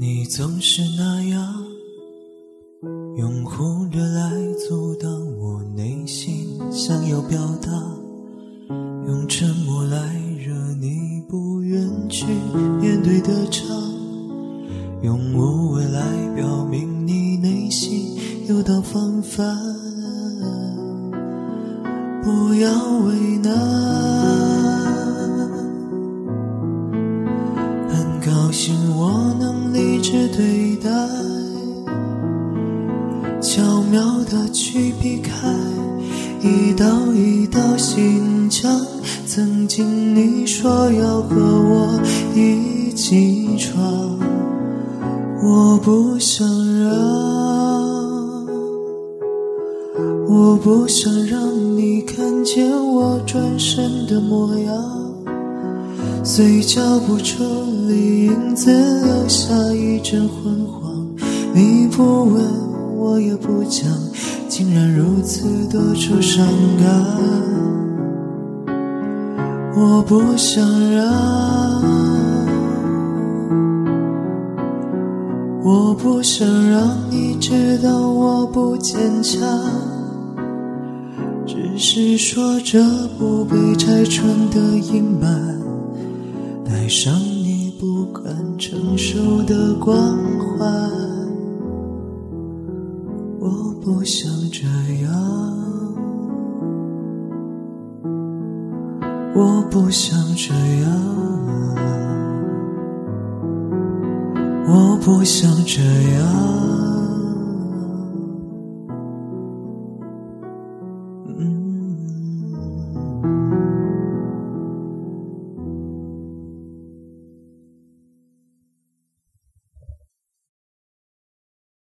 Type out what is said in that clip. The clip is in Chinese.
你总是那样，用忽略来阻挡我内心想要表达，用沉默来惹你不愿去面对的场，用无谓来表明你内心有道防范。不要为难，很高兴我能理智对待，巧妙的去避开一道一道心墙。曾经你说要和我一起闯，我不想让。我不想让你看见我转身的模样，随脚步处理影子留下一阵昏黄。你不问，我也不讲，竟然如此多处伤感。我不想让，我不想让你知道我不坚强。只是说着不被拆穿的隐瞒，爱上你不敢承受的光环。我不想这样，我不想这样，我不想这样。